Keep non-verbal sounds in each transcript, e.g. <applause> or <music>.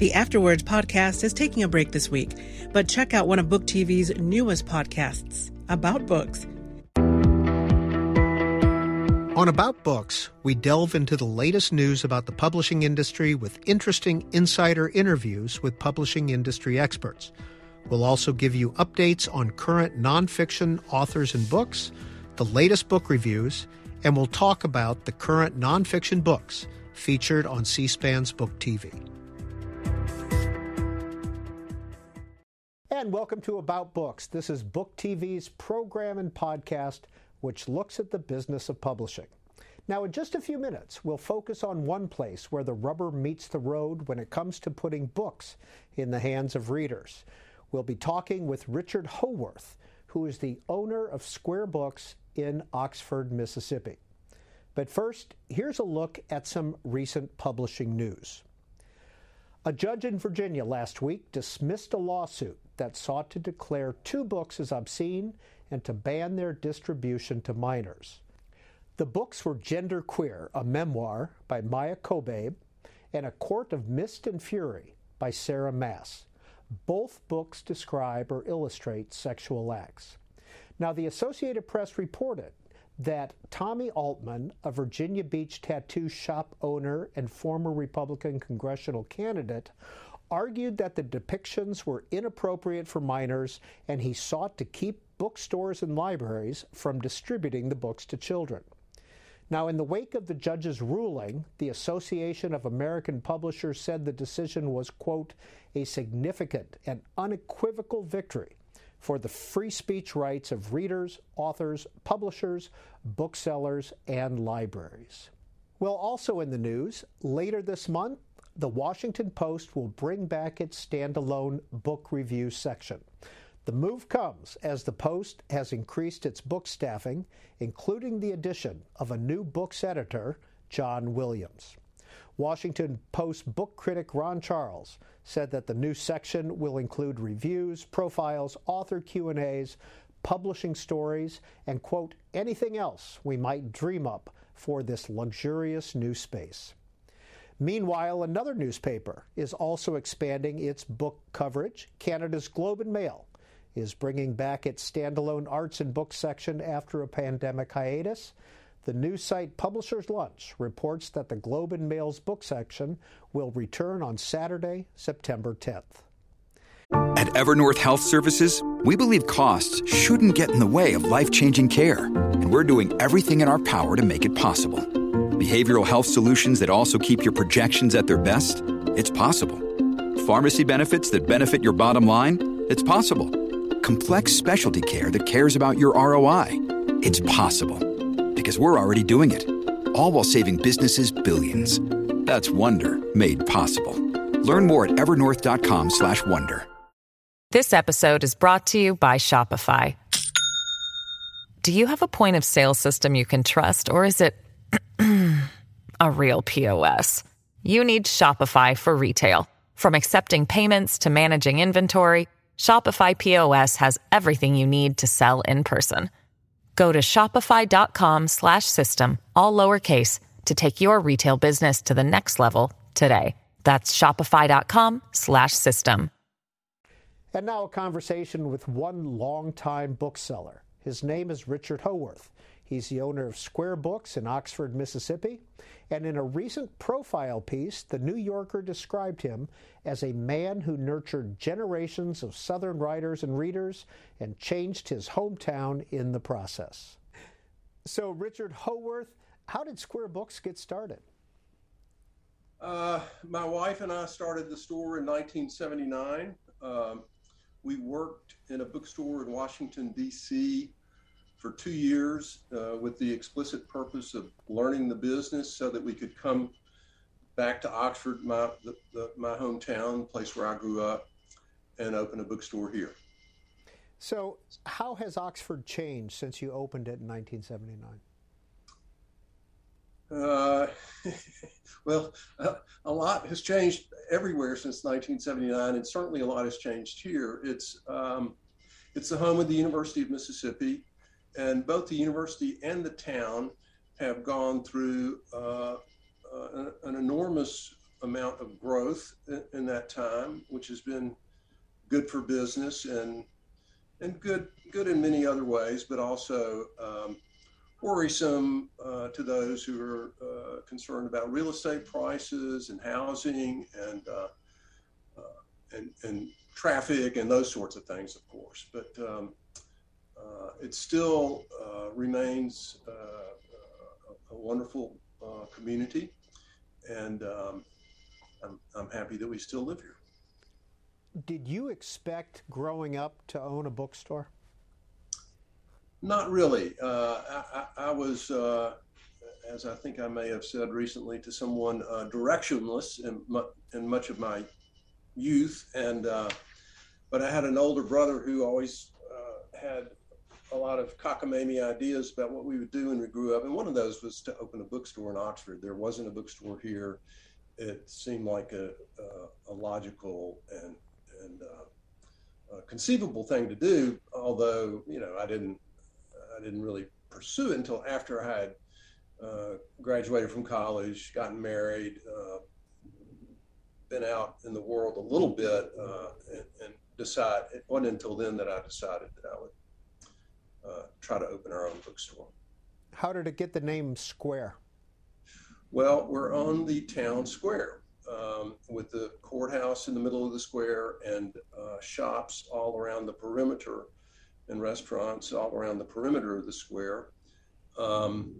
The After Words podcast is taking a break this week, but check out one of Book TV's newest podcasts about books. On About Books, we delve into the latest news about the publishing industry with interesting insider interviews with publishing industry experts. We'll also give you updates on current nonfiction authors and books, the latest book reviews, and we'll talk about the current nonfiction books featured on C SPAN's Book TV. And welcome to About Books. This is Book TV's program and podcast, which looks at the business of publishing. Now, in just a few minutes, we'll focus on one place where the rubber meets the road when it comes to putting books in the hands of readers. We'll be talking with Richard Howorth, who is the owner of Square Books in Oxford, Mississippi. But first, here's a look at some recent publishing news. A judge in Virginia last week dismissed a lawsuit that sought to declare two books as obscene and to ban their distribution to minors. The books were Gender Queer, a memoir by Maia Kobabe, and A Court of Mist and Fury by Sarah Maas. Both books describe or illustrate sexual acts. Now, the Associated Press reported that Tommy Altman, a Virginia Beach tattoo shop owner and former Republican congressional candidate, argued that the depictions were inappropriate for minors and he sought to keep bookstores and libraries from distributing the books to children. Now, in the wake of the judge's ruling, the Association of American Publishers said the decision was, quote, a significant and unequivocal victory for the free speech rights of readers, authors, publishers, booksellers, and libraries. Well, also in the news, later this month, the Washington Post will bring back its standalone book review section. The move comes as the Post has increased its book staffing, including the addition of a new books editor, John Williams. Washington Post book critic Ron Charles said that the new section will include reviews, profiles, author Q&As, publishing stories, and quote anything else we might dream up for this luxurious new space. Meanwhile, another newspaper is also expanding its book coverage. Canada's Globe and Mail is bringing back its standalone arts and books section after a pandemic hiatus. The news site Publishers Lunch reports that the Globe and Mail's book section will return on Saturday, September 10th. At Evernorth Health Services, we believe costs shouldn't get in the way of life changing care, and we're doing everything in our power to make it possible. Behavioral health solutions that also keep your projections at their best? It's possible. Pharmacy benefits that benefit your bottom line? It's possible complex specialty care that cares about your ROI. It's possible because we're already doing it. All while saving businesses billions. That's Wonder made possible. Learn more at evernorth.com/wonder. This episode is brought to you by Shopify. Do you have a point of sale system you can trust or is it <clears throat> a real POS? You need Shopify for retail. From accepting payments to managing inventory, Shopify POS has everything you need to sell in person. Go to shopify.com slash system, all lowercase, to take your retail business to the next level today. That's shopify.com slash system. And now a conversation with one longtime bookseller. His name is Richard Howorth. He's the owner of Square Books in Oxford, Mississippi. And in a recent profile piece, The New Yorker described him as a man who nurtured generations of Southern writers and readers and changed his hometown in the process. So, Richard Howorth, how did Square Books get started? Uh, my wife and I started the store in 1979. Um, we worked in a bookstore in Washington, D.C for two years uh, with the explicit purpose of learning the business so that we could come back to Oxford, my, the, the, my hometown, place where I grew up, and open a bookstore here. So, how has Oxford changed since you opened it in 1979? Uh, <laughs> well, uh, a lot has changed everywhere since 1979, and certainly a lot has changed here. It's um, it's the home of the University of Mississippi and both the university and the town have gone through uh, uh, an, enormous amount of growth in, in, that time, which has been good for business and and good good in many other ways, but also um, worrisome uh, to those who are uh, concerned about real estate prices and housing and uh, uh and and traffic and those sorts of things, of course. But um, it still uh, remains a, a, wonderful community, and um, I'm, I'm happy that we still live here. Did you expect growing up to own a bookstore? Not really. Uh, I, I, was, uh, as I think I may have said recently to someone, uh, directionless in, mu- in much of my youth, and uh, but I had an older brother who always uh, had a lot of cockamamie ideas about what we would do when we grew up, and one of those was to open a bookstore in Oxford. There wasn't a bookstore here. It seemed like a, a, a logical and and uh, conceivable thing to do. Although you know, I didn't I didn't really pursue it until after I had uh, graduated from college, gotten married, uh, been out in the world a little bit, uh, and, and, decide. It wasn't until then that I decided that I would uh, try to open our own bookstore. How did it get the name Square? Well, we're on the town square um, with the courthouse in the middle of the square and uh, shops all around the perimeter and restaurants all around the perimeter of the square. Um,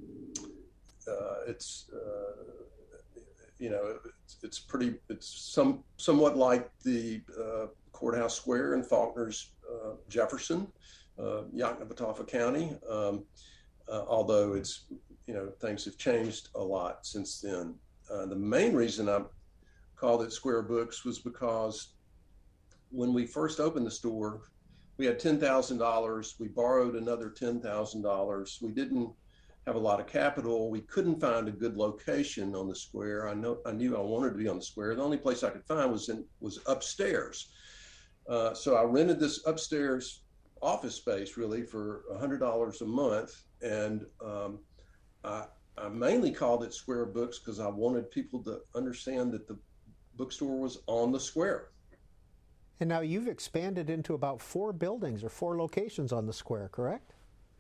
uh, it's uh, you know it's, it's, pretty it's some somewhat like the uh, courthouse square in Faulkner's uh, Jefferson, uh, Yoknapatawpha County. Um, although it's you know things have changed a lot since then. the main reason I'm called it Square Books was because when we first opened the store, we had $10,000. We borrowed another $10,000. We didn't have a lot of capital. We couldn't find a good location on the square. I know I knew I wanted to be on the square. The only place I could find was in was upstairs. Uh, so I rented this upstairs office space really for $100 a month, and um, I, I mainly called it Square Books because I wanted people to understand that the bookstore was on the square. And now you've expanded into about four buildings or four locations on the square, correct?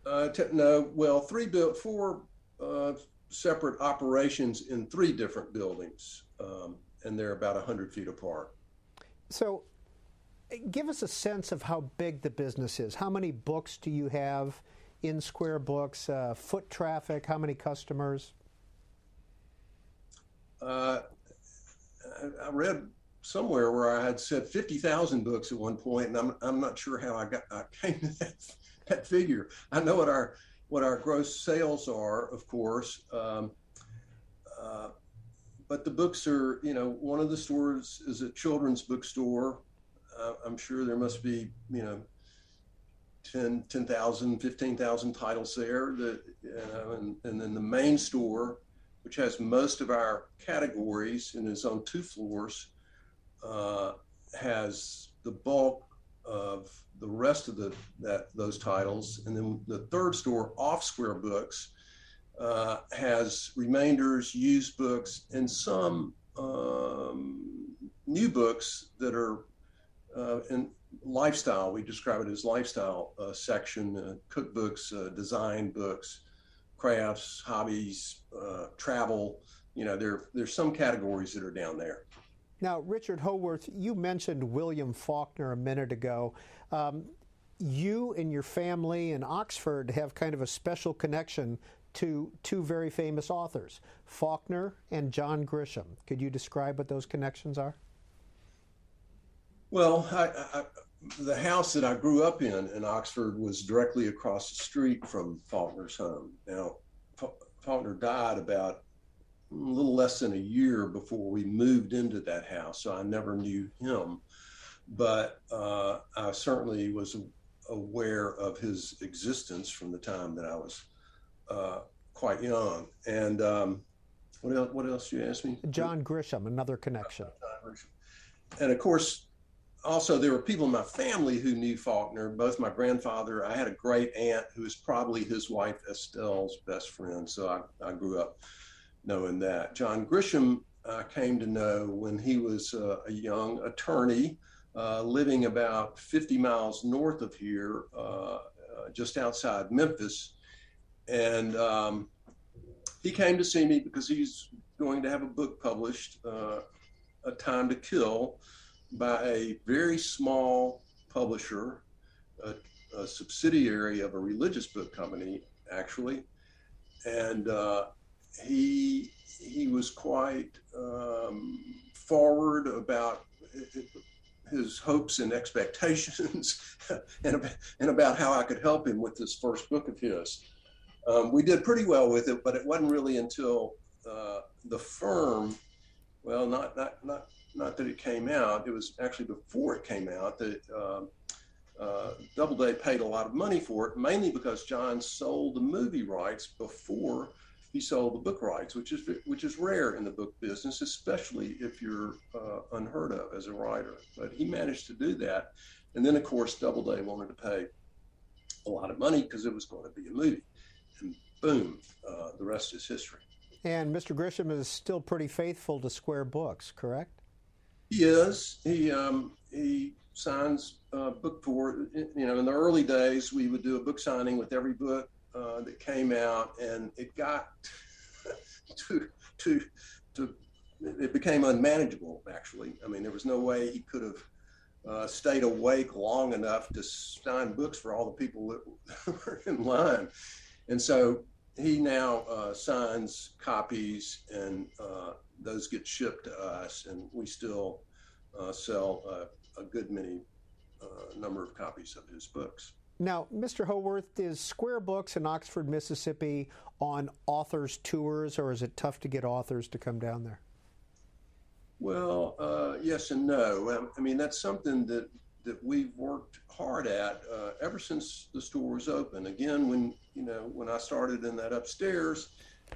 Uh, t- no, well, three built four uh, separate operations in three different buildings, um, and they're about hundred feet apart. So, give us a sense of how big the business is. How many books do you have in Square Books? Uh, foot traffic? How many customers? Uh, I, read somewhere where I had said 50,000 books at one point, and I'm, I'm not sure how I got I came to that, that figure. I know what our what our gross sales are, of course, um, uh, but the books are you know one of the stores is a children's bookstore. I'm sure there must be you know 10, 10,000, 15,000 titles there. That you know, and, and then the main store which has most of our categories and is on two floors, uh, has the bulk of the rest of the that those titles, and then the third store, Off Square Books, uh, has remainders, used books, and some um, new books that are uh, in lifestyle. We describe it as lifestyle uh, section, uh, cookbooks, uh, design books, crafts, hobbies, uh, travel. You know, there there's some categories that are down there. Now, Richard Howorth, you mentioned William Faulkner a minute ago. Um, you and your family in Oxford have kind of a special connection to two very famous authors, Faulkner and John Grisham. Could you describe what those connections are? Well, I, I, the house that I grew up in in Oxford was directly across the street from Faulkner's home. Now, Faulkner died about a little less than a year before we moved into that house, so I never knew him. But uh, I certainly was aware of his existence from the time that I was uh, quite young. And um, what else? What else you asked me? John Grisham, another connection. And of course, also there were people in my family who knew Faulkner. Both my grandfather, I had a great aunt who was probably his wife Estelle's best friend. So I, I grew up knowing that. John Grisham, I came to know when he was uh, a young attorney uh, living about 50 miles north of here, uh, uh, just outside Memphis. And um, he came to see me because he's going to have a book published, uh, A Time to Kill, by a very small publisher, a, a subsidiary of a religious book company, actually. And uh, he he was quite um, forward about his hopes and expectations <laughs> and, and about how I could help him with this first book of his. Um, we did pretty well with it, but it wasn't really until uh, the firm, well, not, not, not, not that it came out, it was actually before it came out that uh, uh, Doubleday paid a lot of money for it, mainly because John sold the movie rights before he sold the book rights, which is which is rare in the book business, especially if you're uh, unheard of as a writer. But he managed to do that, and then of course Doubleday wanted to pay a lot of money because it was going to be a movie, and boom, uh, the rest is history. And Mr. Grisham is still pretty faithful to Square Books, correct? He is. He um, he signs uh, book tour. You know, in the early days, we would do a book signing with every book uh, that came out, and it got <laughs> to to to it became unmanageable. Actually, I mean, there was no way he could have uh, stayed awake long enough to sign books for all the people that <laughs> were in line, and so he now uh, signs copies, and uh, those get shipped to us, and we still uh, sell a good many uh, number of copies of his books. Now, Mr. Howorth, is Square Books in Oxford, Mississippi on authors' tours, or is it tough to get authors to come down there? Well, uh, yes and no. Um, I mean, that's something that, that we've worked hard at uh, ever since the store was open. Again, when you know when I started in that upstairs,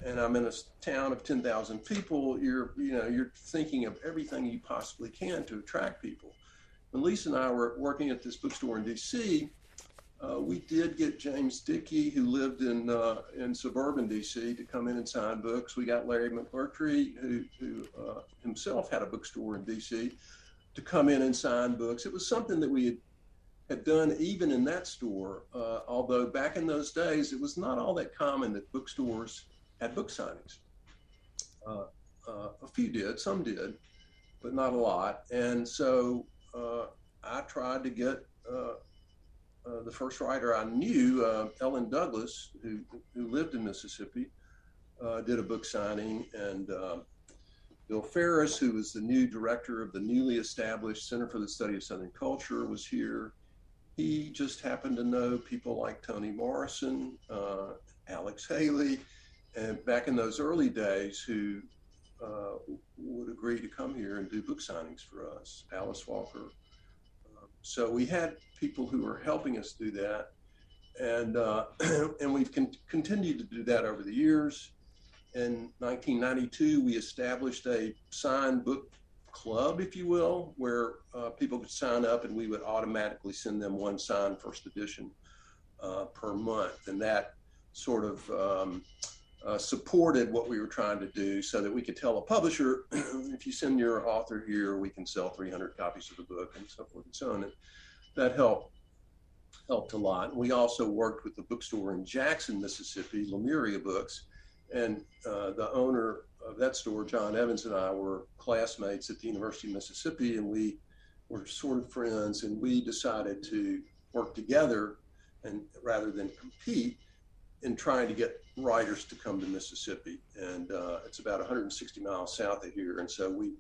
and I'm in a town of 10,000 people, you're you know you're thinking of everything you possibly can to attract people. When Lisa and I were working at this bookstore in D.C., uh, we did get James Dickey, who lived in uh, in suburban DC, to come in and sign books. We got Larry McMurtry, who, who uh, himself had a bookstore in DC, to come in and sign books. It was something that we had, had done even in that store, uh, although back in those days, it was not all that common that bookstores had book signings. Uh, uh, a few did, some did, but not a lot. And so I tried to get uh, the first writer I knew, uh, Ellen Douglas, who, who lived in Mississippi, uh, did a book signing. And Bill Ferris, who was the new director of the newly established Center for the Study of Southern Culture, was here. He just happened to know people like Toni Morrison, uh, Alex Haley, and back in those early days, who uh, would agree to come here and do book signings for us. Alice Walker, so we had people who were helping us do that, and uh, <clears throat> and we've con- continued to do that over the years. In 1992, we established a signed book club, if you will, where uh, people could sign up, and we would automatically send them one signed first edition uh, per month, and that sort of um, uh, supported what we were trying to do so that we could tell a publisher, <clears throat> if you send your author here, we can sell 300 copies of the book and so forth and so on. And that helped helped a lot. We also worked with the bookstore in Jackson, Mississippi, Lemuria Books, and uh, the owner of that store, John Evans, and I were classmates at the University of Mississippi, and we were sort of friends, and we decided to work together and rather than compete in trying to get writers to come to Mississippi, and uh, it's about 160 miles south of here. And so we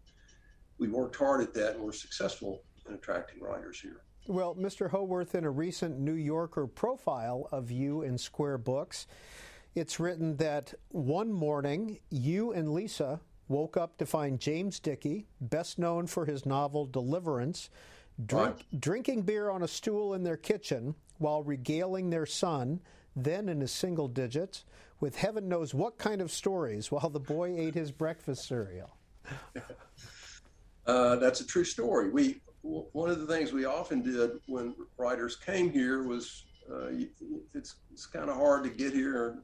we worked hard at that, and we're successful in attracting writers here. Well, Mr. Howorth, in a recent New Yorker profile of you in Square Books, it's written that one morning you and Lisa woke up to find James Dickey, best known for his novel Deliverance, drink, right. drinking beer on a stool in their kitchen while regaling their son then in his single digits, with heaven knows what kind of stories while the boy <laughs> ate his breakfast cereal. uh, that's a true story. We one of the things we often did when writers came here was uh, it's it's kind of hard to get here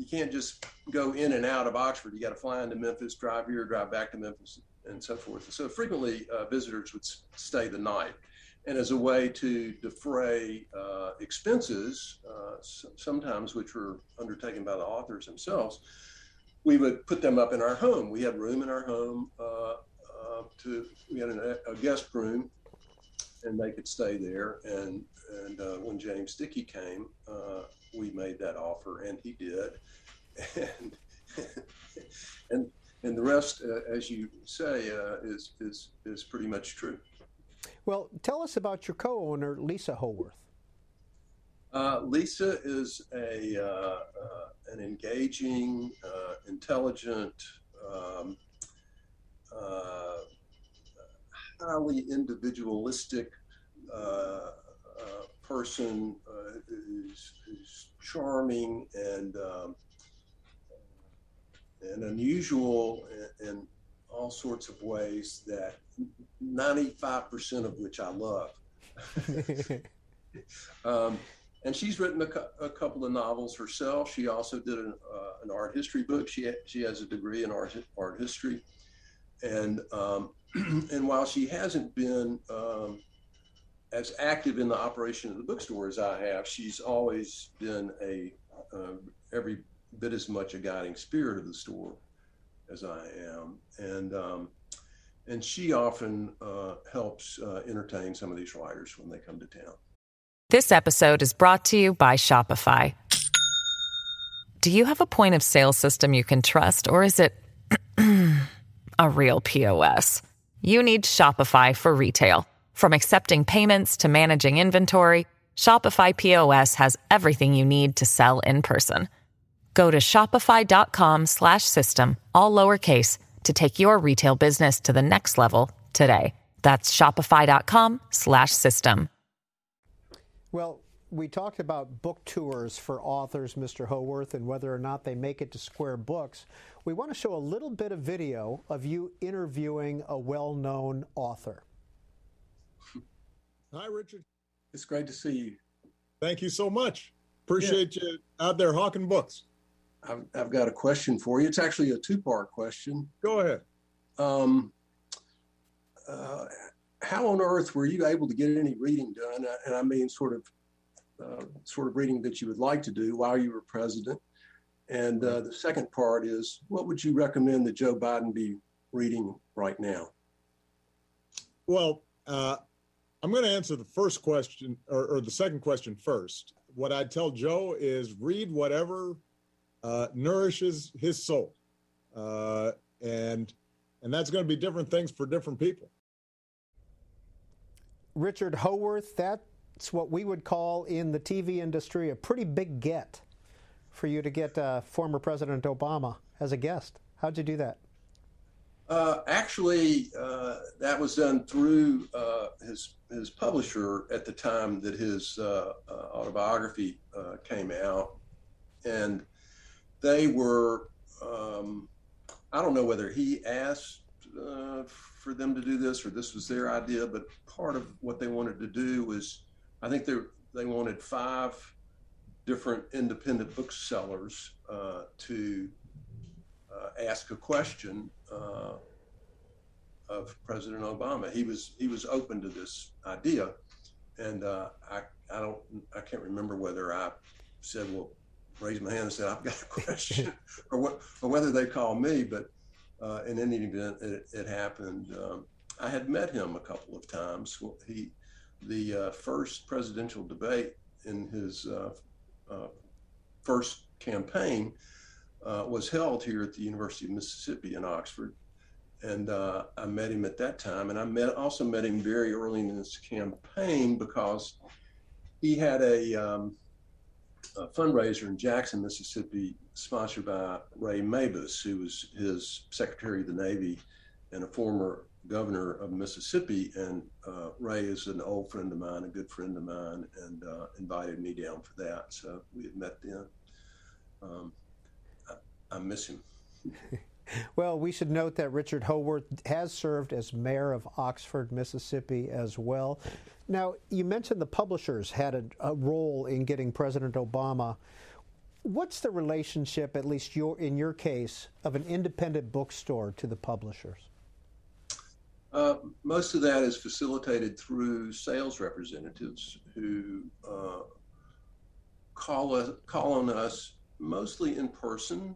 you can't just go in and out of Oxford. You got to fly into Memphis, drive here, drive back to Memphis, and so forth. So frequently, uh, visitors would stay the night. And as a way to defray uh, expenses, uh, sometimes which were undertaken by the authors themselves, we would put them up in our home. We had room in our home uh, uh, to we had an, a guest room, and they could stay there. And and uh, when James Dickey came, we made that offer, and he did. And and and the rest, uh, as you say, uh, is is is pretty much true. Well, tell us about your co-owner, Lisa Howorth. Uh, Lisa is a uh, uh, an engaging, uh, intelligent, um, highly individualistic person is who's, charming and um, and unusual in, in, all sorts of ways that 95% of which I love. <laughs> um, and she's written a, a, couple of novels herself. She also did an, uh, an art history book. She, ha- she has a degree in art, art history. And, um, <clears throat> and while she hasn't been um, as active in the operation of the bookstore as I have, she's always been a uh, every bit as much a guiding spirit of the store as I am, and um, and she often uh, helps uh, entertain some of these writers when they come to town. This episode is brought to you by Shopify. Do you have a point of sale system you can trust, or is it <clears throat> a real POS? You need Shopify for retail, from accepting payments to managing inventory. Shopify POS has everything you need to sell in person. Go to shopify.com slash system, all lowercase, to take your retail business to the next level today. That's shopify.com slash system. Well, we talked about book tours for authors, Mr. Howorth, and whether or not they make it to Square Books. We want to show a little bit of video of you interviewing a well known author. Hi, Richard. It's great to see you. Thank you so much. Appreciate yeah. you out there hawking books. I've, I've got a question for you. It's actually a two part question. Go ahead. Um, uh, how on earth were you able to get any reading done? And I mean, sort of, uh, sort of reading that you would like to do while you were president. And uh, the second part is, what would you recommend that Joe Biden be reading right now? Well, uh, I'm going to answer the first question or, or, the second question first. What I'd tell Joe is read whatever uh, nourishes his soul, uh, and and that's going to be different things for different people. Richard Howorth, that's what we would call in the TV industry a pretty big get for you to get uh, former President Obama as a guest. How'd you do that? Uh, actually, uh, that was done through uh, his his publisher at the time that his uh, uh, autobiography came out, and they were. Um, I don't know whether he asked for them to do this or this was their idea, but part of what they wanted to do was, I think they they wanted five different independent booksellers to ask a question uh, of President Obama. He was he was open to this idea, and uh, I I don't I can't remember whether I said well raised my hand and said I've got a question <laughs> or what or whether they called me, but uh, in any event it, it happened. Um, I had met him a couple of times. He the uh, first presidential debate in his uh, uh, first campaign uh, was held here at the University of Mississippi in Oxford. And uh, I met him at that time. And I met, also met him very early in his campaign because he had a, um, a fundraiser in Jackson, Mississippi, sponsored by Ray Mabus, who was his Secretary of the Navy and a former governor of Mississippi. And uh, Ray is an old friend of mine, a good friend of mine, and uh, invited me down for that. So we had met then. Um, I miss him. <laughs> well, we should note that Richard Howorth has served as mayor of Oxford, Mississippi, as well. Now, you mentioned the publishers had a, a role in getting President Obama. what's the relationship, at least your, in your case, of an independent bookstore to the publishers? Uh, most of that is facilitated through sales representatives who uh, call us, call on us mostly in person,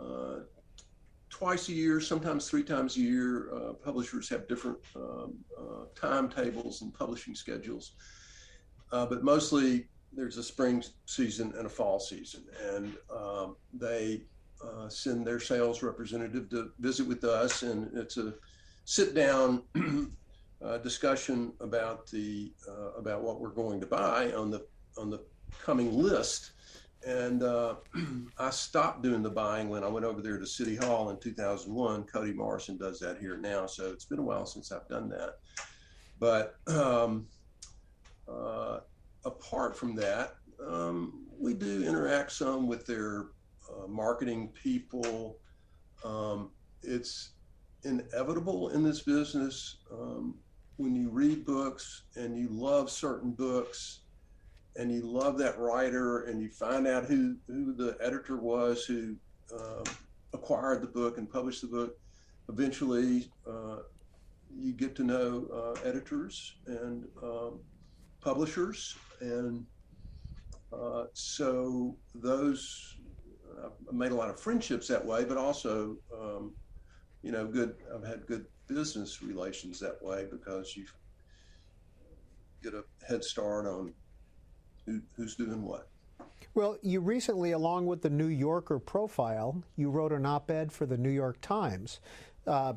uh, twice a year, sometimes three times a year. Uh, publishers have different um, uh, timetables and publishing schedules, uh, but mostly there's a spring season and a fall season, and um, they send their sales representative to visit with us, and it's a sit down <clears throat> discussion about the about what we're going to buy on the on the coming list. And uh, <clears throat> I stopped doing the buying when I went over there to City Hall in 2001. Cody Morrison does that here now, so it's been a while since I've done that. But um, uh, apart from that, um, we do interact some with their uh, marketing people. Um, it's inevitable in this business um, when you read books and you love certain books and you love that writer and you find out who, who the editor was who uh, acquired the book and published the book eventually uh, you get to know uh, editors and um, publishers and uh, so those I've made a lot of friendships that way but also um, you know, good. I've had good business relations that way because you get a head start on who, who's doing what. Well, you recently, along with the New Yorker profile, you wrote an op-ed for the New York Times uh,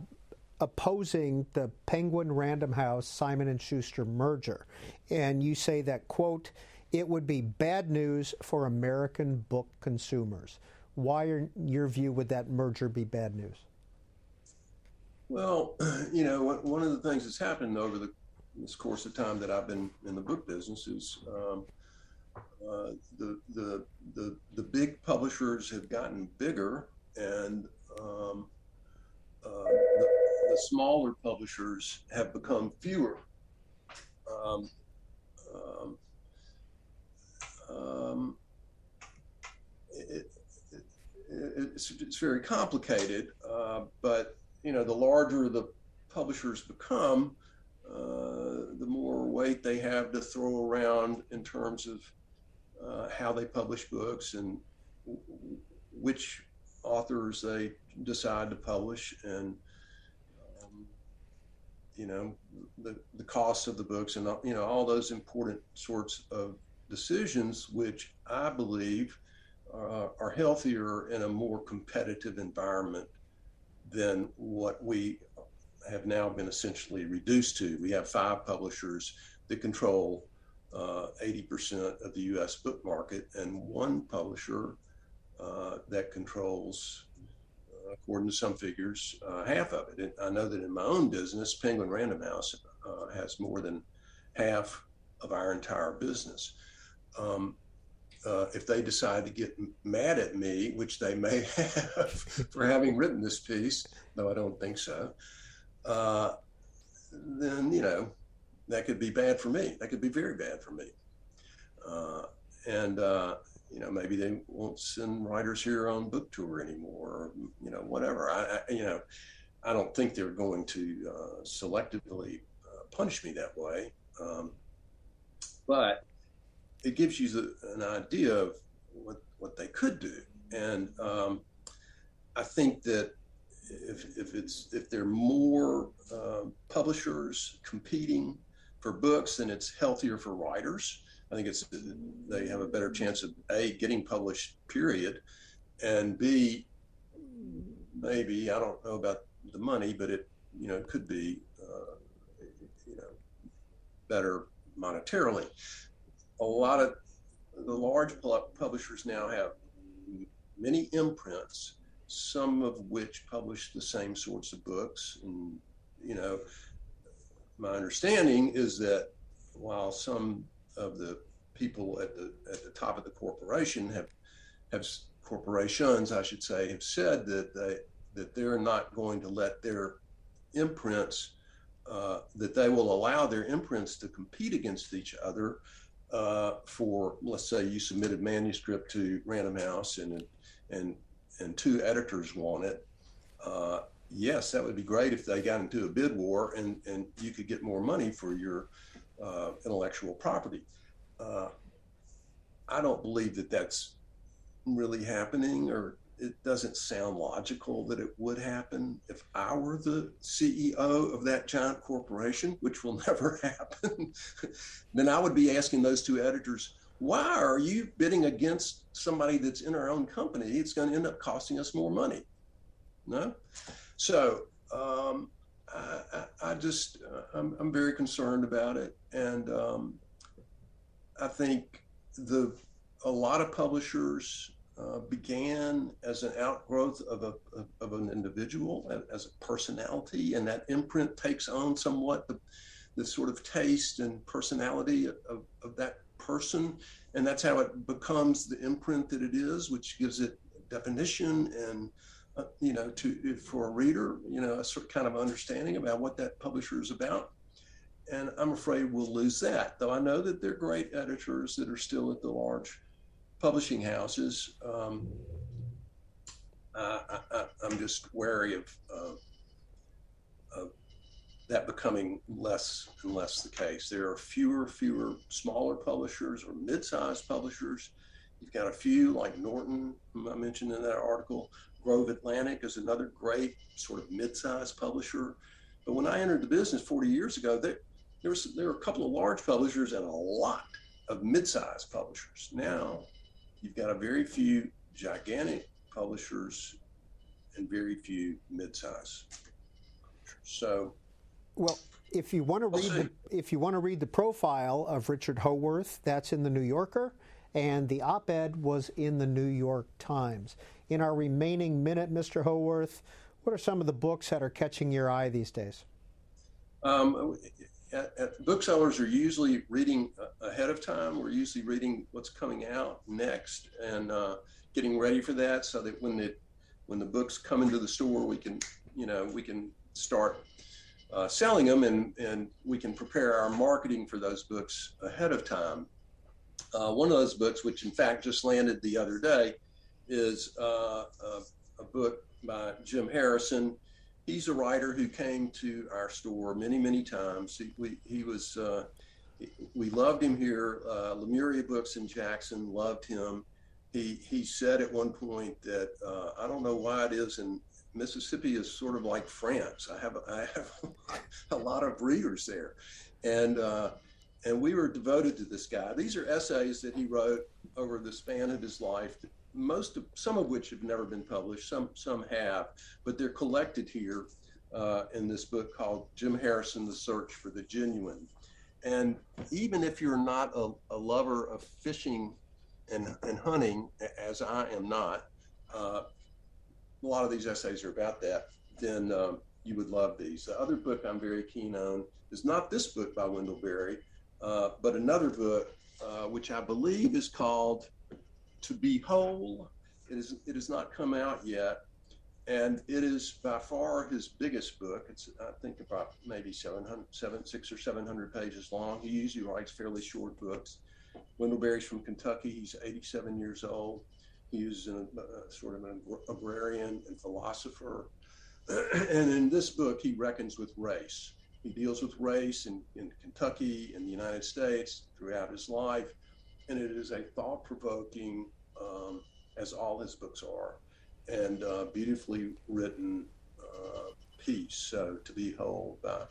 opposing the Penguin Random House Simon and Schuster merger, and you say that quote, "It would be bad news for American book consumers." Why, in your view, would that merger be bad news? Well, <clears throat> you know, one of the things that's happened over the this course of time that I've been in the book business is um, uh, the, the the the big publishers have gotten bigger, and um, uh, the, the, smaller publishers have become fewer. Um, um, um it, it, it, it's, it's very complicated, uh, but you know, the larger the publishers become, uh, the more weight they have to throw around in terms of uh, how they publish books and w- which authors they decide to publish and um, you know the the cost of the books and you know all those important sorts of decisions which I believe uh, are healthier in a more competitive environment than what we have now been essentially reduced to. We have five publishers that control uh, 80% of the US book market and one publisher uh, that controls, uh, according to some figures, uh, half of it. And I know that in my own business, Penguin Random House uh, has more than half of our entire business. Um, uh, if they decide to get mad at me, which they may <laughs> have for having written this piece, though I don't think so, then you know that could be bad for me. That could be very bad for me. Uh, and uh, you know maybe they won't send writers here on book tour anymore, or you know whatever. I, I you know I don't think they're going to uh, selectively uh, punish me that way. Um, but it gives you the, an idea of what what they could do, and um, I think that if, if it's if there are more uh, publishers competing for books, then it's healthier for writers. I think it's they have a better chance of a getting published, period, and b maybe I don't know about the money, but it you know it could be uh, you know better monetarily a lot of the large publishers now have many imprints, some of which publish the same sorts of books. And, you know, my understanding is that while some of the people at the at the top of the corporation have have corporations, I should say, have said that they that they're not going to let their imprints uh, that they will allow their imprints to compete against each other uh, for let's say you submitted manuscript to Random House and and and two editors want it. Uh, yes, that would be great if they got into a bid war and and you could get more money for your uh, intellectual property. Uh, I don't believe that that's really happening or it doesn't sound logical that it would happen if I were the CEO of that giant corporation, which will <laughs> never happen. then I would be asking those two editors, why are you bidding against somebody that's in our own company? It's going to end up costing us more money. No? So um, I, I, just, I'm, I'm, very concerned about it. And um, I think the, a lot of publishers uh, began as an outgrowth of, a, of, an individual, as a personality, and that imprint takes on somewhat the, the sort of taste and personality of, of that person. And that's how it becomes the imprint that it is, which gives it definition and, uh, you know, to for a reader, you know, a sort of kind of understanding about what that publisher is about. And I'm afraid we'll lose that, though I know that there are great editors that are still at the large publishing houses, um, I, am just wary of, uh, of that becoming less and less the case. There are fewer, fewer smaller publishers or mid-sized publishers. You've got a few like Norton, I mentioned in that article. Grove Atlantic is another great sort of mid-sized publisher. But when I entered the business 40 years ago, there, there, was, there were a couple of large publishers and a lot of mid-sized publishers. Now you've got a very few gigantic publishers and very few mid-size. So, well, if you want to read the, if you want to read the profile of Richard Howorth, that's in the New Yorker, and the op-ed was in the New York Times. In our remaining minute, Mr. Howorth, what are some of the books that are catching your eye these days? Um, at, at booksellers are usually reading ahead of time. We're usually reading what's coming out next and uh, getting ready for that, so that when the when the books come into the store, we can you know we can start uh, selling them and and we can prepare our marketing for those books ahead of time. Uh, one of those books, which in fact just landed the other day, is uh, a, a book by Jim Harrison he's a writer who came to our store many, many times. He, we, he was, uh, we loved him here. Uh, Lemuria Books in Jackson loved him. He, he said at one point that uh, I don't know why it is in Mississippi is sort of like France. I have I have <laughs> a lot of readers there, and uh, and we were devoted to this guy. These are essays that he wrote over the span of his life most of some of which have never been published. Some some have, but they're collected here uh, in this book called Jim Harrison: The Search for the Genuine. And even if you're not a, a lover of fishing and, and hunting, as I am not, uh, a lot of these essays are about that. Then um, you would love these. The other book I'm very keen on is not this book by Wendell Berry, uh, but another book uh, which I believe is called to be whole. It is it has not come out yet, and it is by far his biggest book. It's I think about maybe 700, seven, six or seven hundred pages long. He usually writes fairly short books. Wendell Berry's from Kentucky. He's 87 years old. He is a, a, uh, sort of an agrarian and philosopher. <clears throat> and in this book, he reckons with race. He deals with race in, in Kentucky, in the United States, throughout his life and it is a thought provoking, um, as all his books are, and uh, beautifully written uh, piece. So, To Be Whole by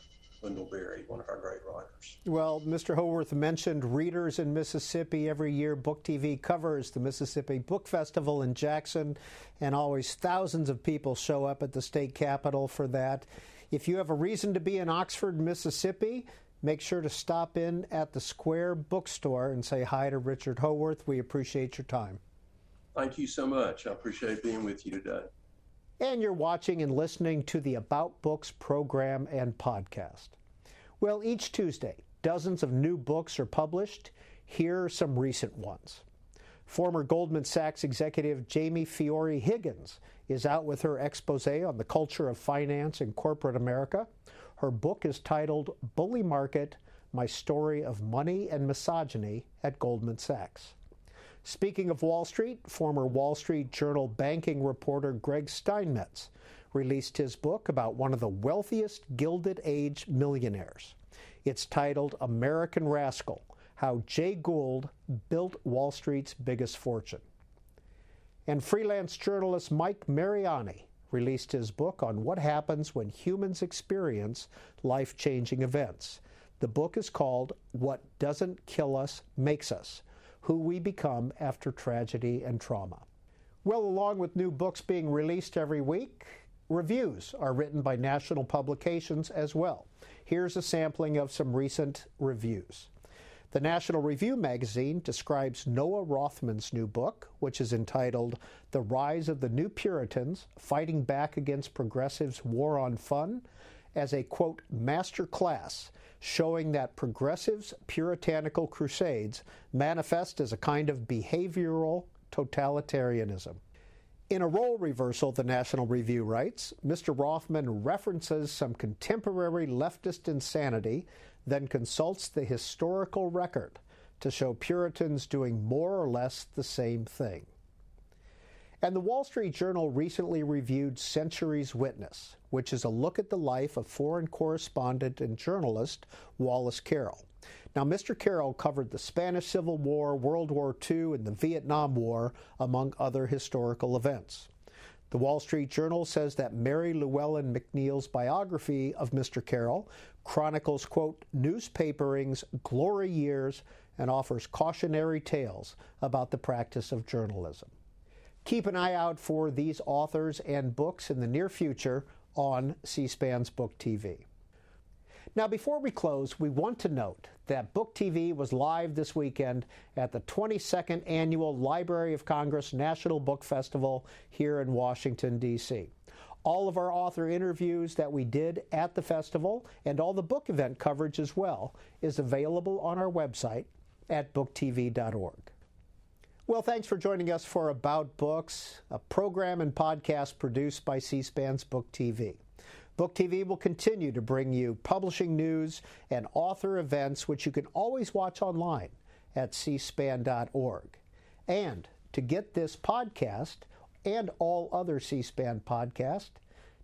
Wendell Berry, one of our great writers. Well, Mr. Howorth mentioned readers in Mississippi. Every year, Book TV covers the Mississippi Book Festival in Jackson, and always thousands of people show up at the state capitol for that. If you have a reason to be in Oxford, Mississippi, Make sure to stop in at the Square Bookstore and say hi to Richard Howorth. We appreciate your time. Thank you so much. I appreciate being with you today. And you're watching and listening to the About Books program and podcast. Well, each Tuesday, dozens of new books are published. Here are some recent ones. Former Goldman Sachs executive Jamie Fiore Higgins is out with her expose on the culture of finance in corporate America. Her book is titled Bully Market My Story of Money and Misogyny at Goldman Sachs. Speaking of Wall Street, former Wall Street Journal banking reporter Greg Steinmetz released his book about one of the wealthiest Gilded Age millionaires. It's titled American Rascal How Jay Gould Built Wall Street's Biggest Fortune. And freelance journalist Mike Mariani released his book on what happens when humans experience life changing events. The book is called What Doesn't Kill Us Makes Us Who We Become After Tragedy and Trauma. Well, along with new books being released every week, reviews are written by national publications as well. Here's a sampling of some recent reviews. The National Review magazine describes Noah Rothman's new book, which is entitled The Rise of the New Puritans Fighting Back Against Progressives' War on Fun, as a quote, master class showing that progressives' puritanical crusades manifest as a kind of behavioral totalitarianism. In a role reversal, the National Review writes, Mr. Rothman references some contemporary leftist insanity then consults the historical record to show Puritans doing more or less the same thing. And the Wall Street Journal recently reviewed Century's Witness, which is a look at the life of foreign correspondent and journalist Wallace Carroll. Now, Mr. Carroll covered the Spanish Civil War, World War II, and the Vietnam War, among other historical events. The Wall Street Journal says that Mary Llewellyn McNeil's biography of Mr. Carroll chronicles, quote, newspapering's glory years and offers cautionary tales about the practice of journalism. Keep an eye out for these authors and books in the near future on C SPAN's Book TV. Now, before we close, we want to note that Book TV was live this weekend at the 22nd Annual Library of Congress National Book Festival here in Washington, D.C. All of our author interviews that we did at the festival and all the book event coverage as well is available on our website at booktv.org. Well, thanks for joining us for About Books, a program and podcast produced by C SPAN's Book TV. Book TV will continue to bring you publishing news and author events, which you can always watch online at cspan.org. And to get this podcast and all other C SPAN podcasts,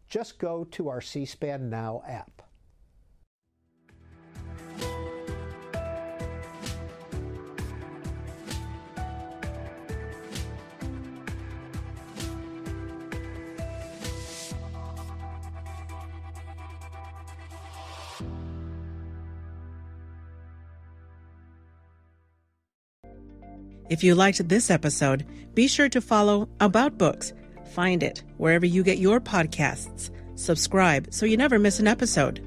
just go to our C SPAN Now app. If you liked this episode, be sure to follow About Books. Find it wherever you get your podcasts. Subscribe so you never miss an episode.